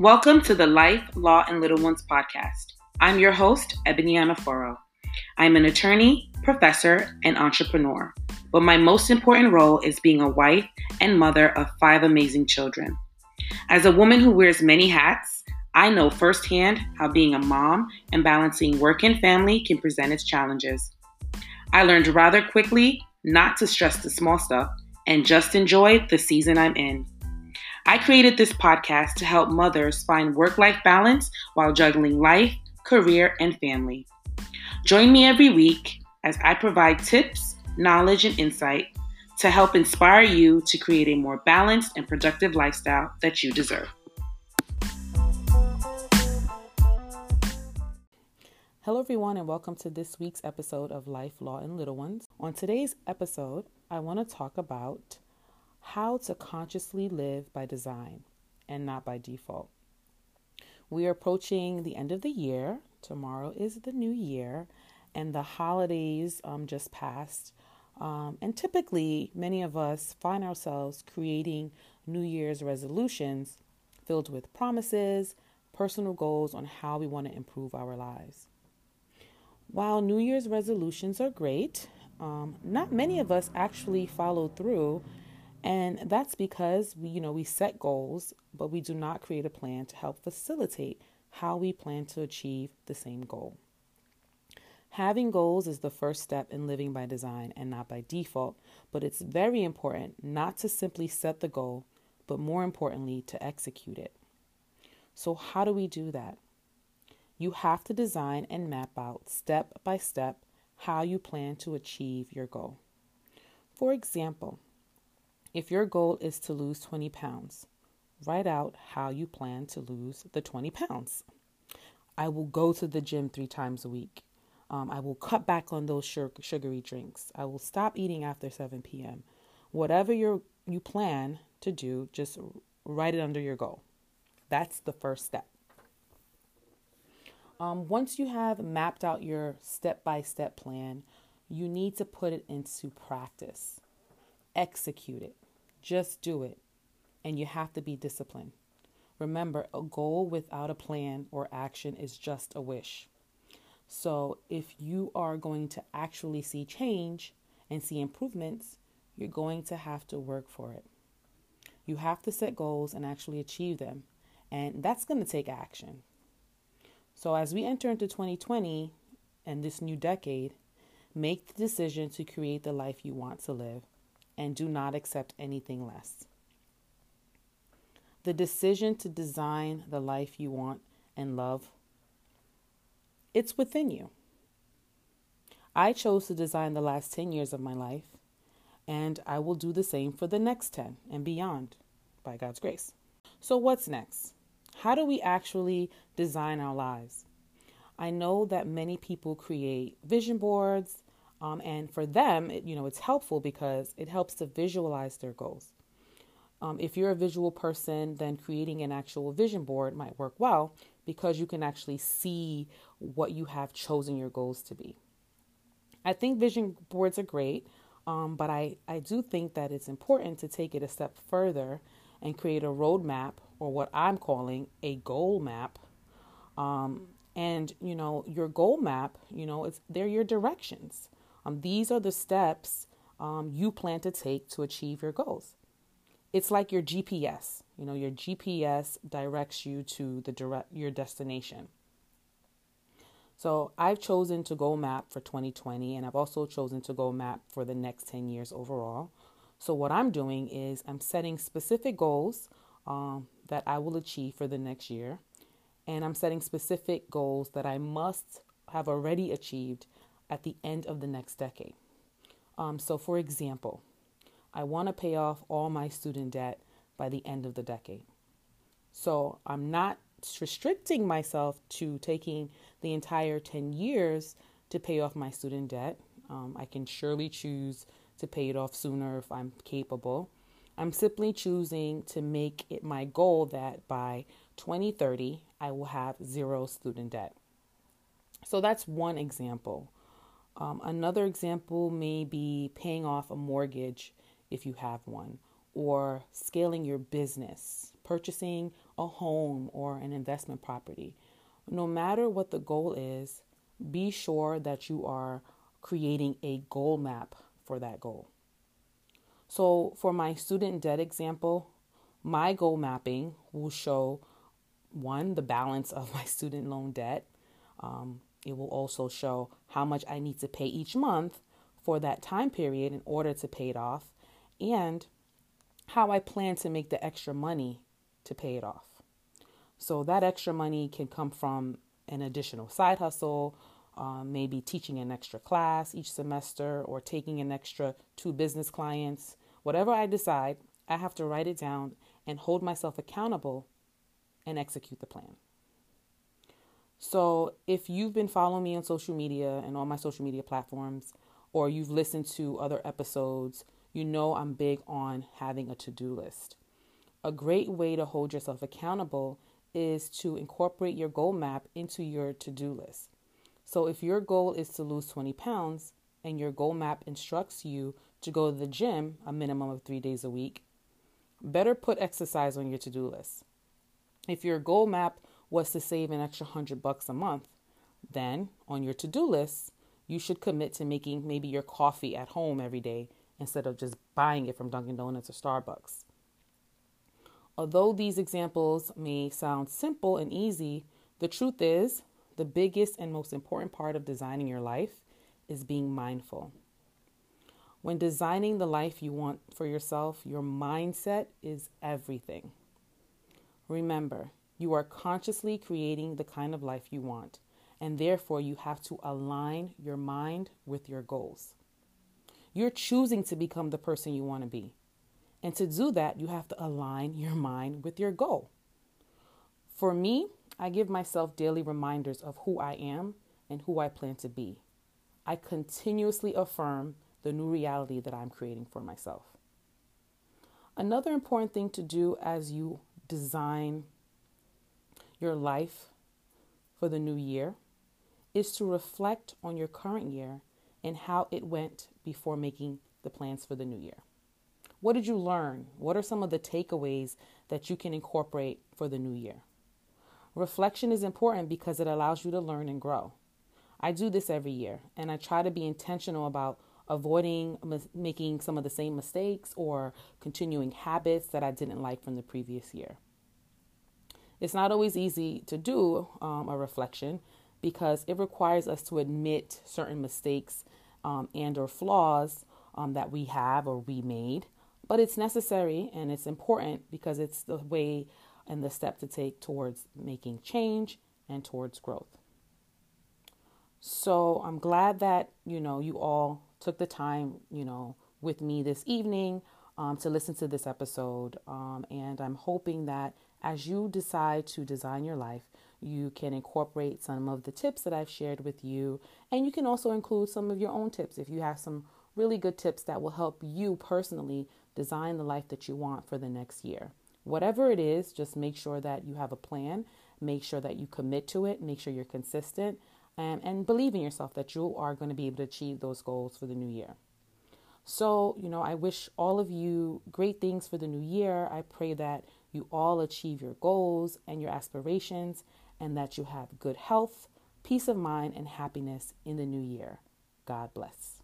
Welcome to the Life, Law, and Little Ones podcast. I'm your host, Ebony Anaforo. I'm an attorney, professor, and entrepreneur, but my most important role is being a wife and mother of five amazing children. As a woman who wears many hats, I know firsthand how being a mom and balancing work and family can present its challenges. I learned rather quickly not to stress the small stuff and just enjoy the season I'm in. I created this podcast to help mothers find work life balance while juggling life, career, and family. Join me every week as I provide tips, knowledge, and insight to help inspire you to create a more balanced and productive lifestyle that you deserve. Hello, everyone, and welcome to this week's episode of Life, Law, and Little Ones. On today's episode, I want to talk about how to consciously live by design and not by default. We are approaching the end of the year. Tomorrow is the new year, and the holidays um, just passed. Um, and typically, many of us find ourselves creating New Year's resolutions filled with promises, personal goals on how we want to improve our lives. While New Year's resolutions are great, um, not many of us actually follow through, and that's because we, you know, we set goals, but we do not create a plan to help facilitate how we plan to achieve the same goal. Having goals is the first step in living by design and not by default, but it's very important not to simply set the goal, but more importantly, to execute it. So, how do we do that? You have to design and map out step by step how you plan to achieve your goal. For example, if your goal is to lose 20 pounds, write out how you plan to lose the 20 pounds. I will go to the gym three times a week. Um, I will cut back on those sugary drinks. I will stop eating after 7 p.m. Whatever you you plan to do, just write it under your goal. That's the first step. Um, once you have mapped out your step by step plan, you need to put it into practice. Execute it. Just do it. And you have to be disciplined. Remember, a goal without a plan or action is just a wish. So, if you are going to actually see change and see improvements, you're going to have to work for it. You have to set goals and actually achieve them. And that's going to take action. So, as we enter into 2020 and this new decade, make the decision to create the life you want to live and do not accept anything less. The decision to design the life you want and love, it's within you. I chose to design the last 10 years of my life, and I will do the same for the next 10 and beyond by God's grace. So, what's next? How do we actually design our lives? I know that many people create vision boards, um, and for them, it, you know, it's helpful because it helps to visualize their goals. Um, if you're a visual person, then creating an actual vision board might work well because you can actually see what you have chosen your goals to be. I think vision boards are great, um, but I, I do think that it's important to take it a step further and create a roadmap or what I'm calling a goal map. Um, and you know your goal map, you know, it's they're your directions. Um, these are the steps um, you plan to take to achieve your goals. It's like your GPS. You know, your GPS directs you to the direct your destination. So I've chosen to goal map for 2020, and I've also chosen to goal map for the next 10 years overall. So what I'm doing is I'm setting specific goals um, that I will achieve for the next year. And I'm setting specific goals that I must have already achieved at the end of the next decade. Um, so, for example, I want to pay off all my student debt by the end of the decade. So, I'm not restricting myself to taking the entire 10 years to pay off my student debt. Um, I can surely choose to pay it off sooner if I'm capable. I'm simply choosing to make it my goal that by 2030, I will have zero student debt. So that's one example. Um, another example may be paying off a mortgage if you have one, or scaling your business, purchasing a home or an investment property. No matter what the goal is, be sure that you are creating a goal map for that goal. So, for my student debt example, my goal mapping will show one, the balance of my student loan debt. Um, it will also show how much I need to pay each month for that time period in order to pay it off and how I plan to make the extra money to pay it off. So that extra money can come from an additional side hustle, um, maybe teaching an extra class each semester or taking an extra two business clients. Whatever I decide, I have to write it down and hold myself accountable and execute the plan. So, if you've been following me on social media and all my social media platforms, or you've listened to other episodes, you know I'm big on having a to do list. A great way to hold yourself accountable is to incorporate your goal map into your to do list. So, if your goal is to lose 20 pounds and your goal map instructs you to go to the gym a minimum of three days a week, better put exercise on your to do list. If your goal map was to save an extra hundred bucks a month, then on your to do list, you should commit to making maybe your coffee at home every day instead of just buying it from Dunkin' Donuts or Starbucks. Although these examples may sound simple and easy, the truth is the biggest and most important part of designing your life is being mindful. When designing the life you want for yourself, your mindset is everything. Remember, you are consciously creating the kind of life you want, and therefore you have to align your mind with your goals. You're choosing to become the person you want to be. And to do that, you have to align your mind with your goal. For me, I give myself daily reminders of who I am and who I plan to be. I continuously affirm the new reality that I'm creating for myself. Another important thing to do as you design your life for the new year is to reflect on your current year and how it went before making the plans for the new year. What did you learn? What are some of the takeaways that you can incorporate for the new year? Reflection is important because it allows you to learn and grow. I do this every year and I try to be intentional about avoiding making some of the same mistakes or continuing habits that I didn't like from the previous year. It's not always easy to do um, a reflection because it requires us to admit certain mistakes um, and or flaws um, that we have or we made, but it's necessary and it's important because it's the way and the step to take towards making change and towards growth. So I'm glad that you know you all took the time, you know, with me this evening um, to listen to this episode. Um, and I'm hoping that as you decide to design your life, you can incorporate some of the tips that I've shared with you. And you can also include some of your own tips if you have some really good tips that will help you personally design the life that you want for the next year. Whatever it is, just make sure that you have a plan, make sure that you commit to it, make sure you're consistent, and, and believe in yourself that you are going to be able to achieve those goals for the new year. So, you know, I wish all of you great things for the new year. I pray that you all achieve your goals and your aspirations and that you have good health, peace of mind, and happiness in the new year. God bless.